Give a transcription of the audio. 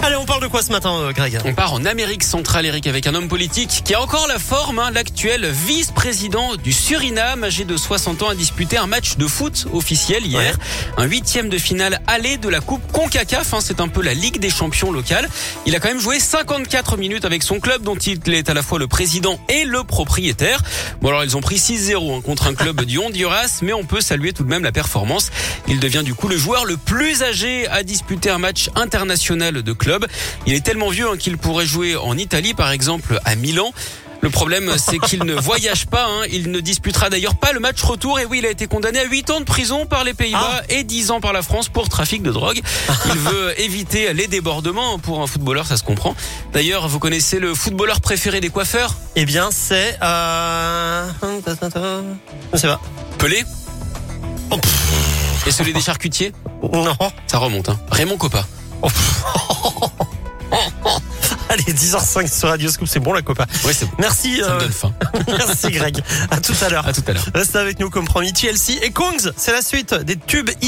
Allez, on parle de quoi ce matin, euh, Greg On part en Amérique centrale, Eric, avec un homme politique qui a encore la forme. hein. L'actuel vice-président du Suriname, âgé de 60 ans, a disputé un match de foot officiel hier. Un huitième de finale aller de la Coupe CONCACAF. hein. C'est un peu la Ligue des champions locale. Il a quand même joué 54 minutes avec son club, dont il est à la fois le président et le propriétaire. Bon, alors ils ont pris 6-0 hein, contre un club du Honduras, mais on peut saluer tout de même la performance. Il devient du coup le joueur le plus âgé à disputer un match international de club. Il est tellement vieux hein, qu'il pourrait jouer en Italie, par exemple à Milan. Le problème, c'est qu'il ne voyage pas. hein. Il ne disputera d'ailleurs pas le match retour. Et oui, il a été condamné à 8 ans de prison par les Pays-Bas et 10 ans par la France pour trafic de drogue. Il veut éviter les débordements. Pour un footballeur, ça se comprend. D'ailleurs, vous connaissez le footballeur préféré des coiffeurs? Eh bien, c'est... Euh... Je sais pas. Pelé? Oh, Et celui des charcutiers? Non. Ça remonte. Hein. Raymond Coppa. Oh. Allez, 10h05 sur Radio Scoop, c'est bon la copa. Ouais, c'est Merci, ça me euh, donne faim. merci Greg. À tout à l'heure. À tout à l'heure. Reste avec nous comme promis. TLC et Kongs, c'est la suite des tubes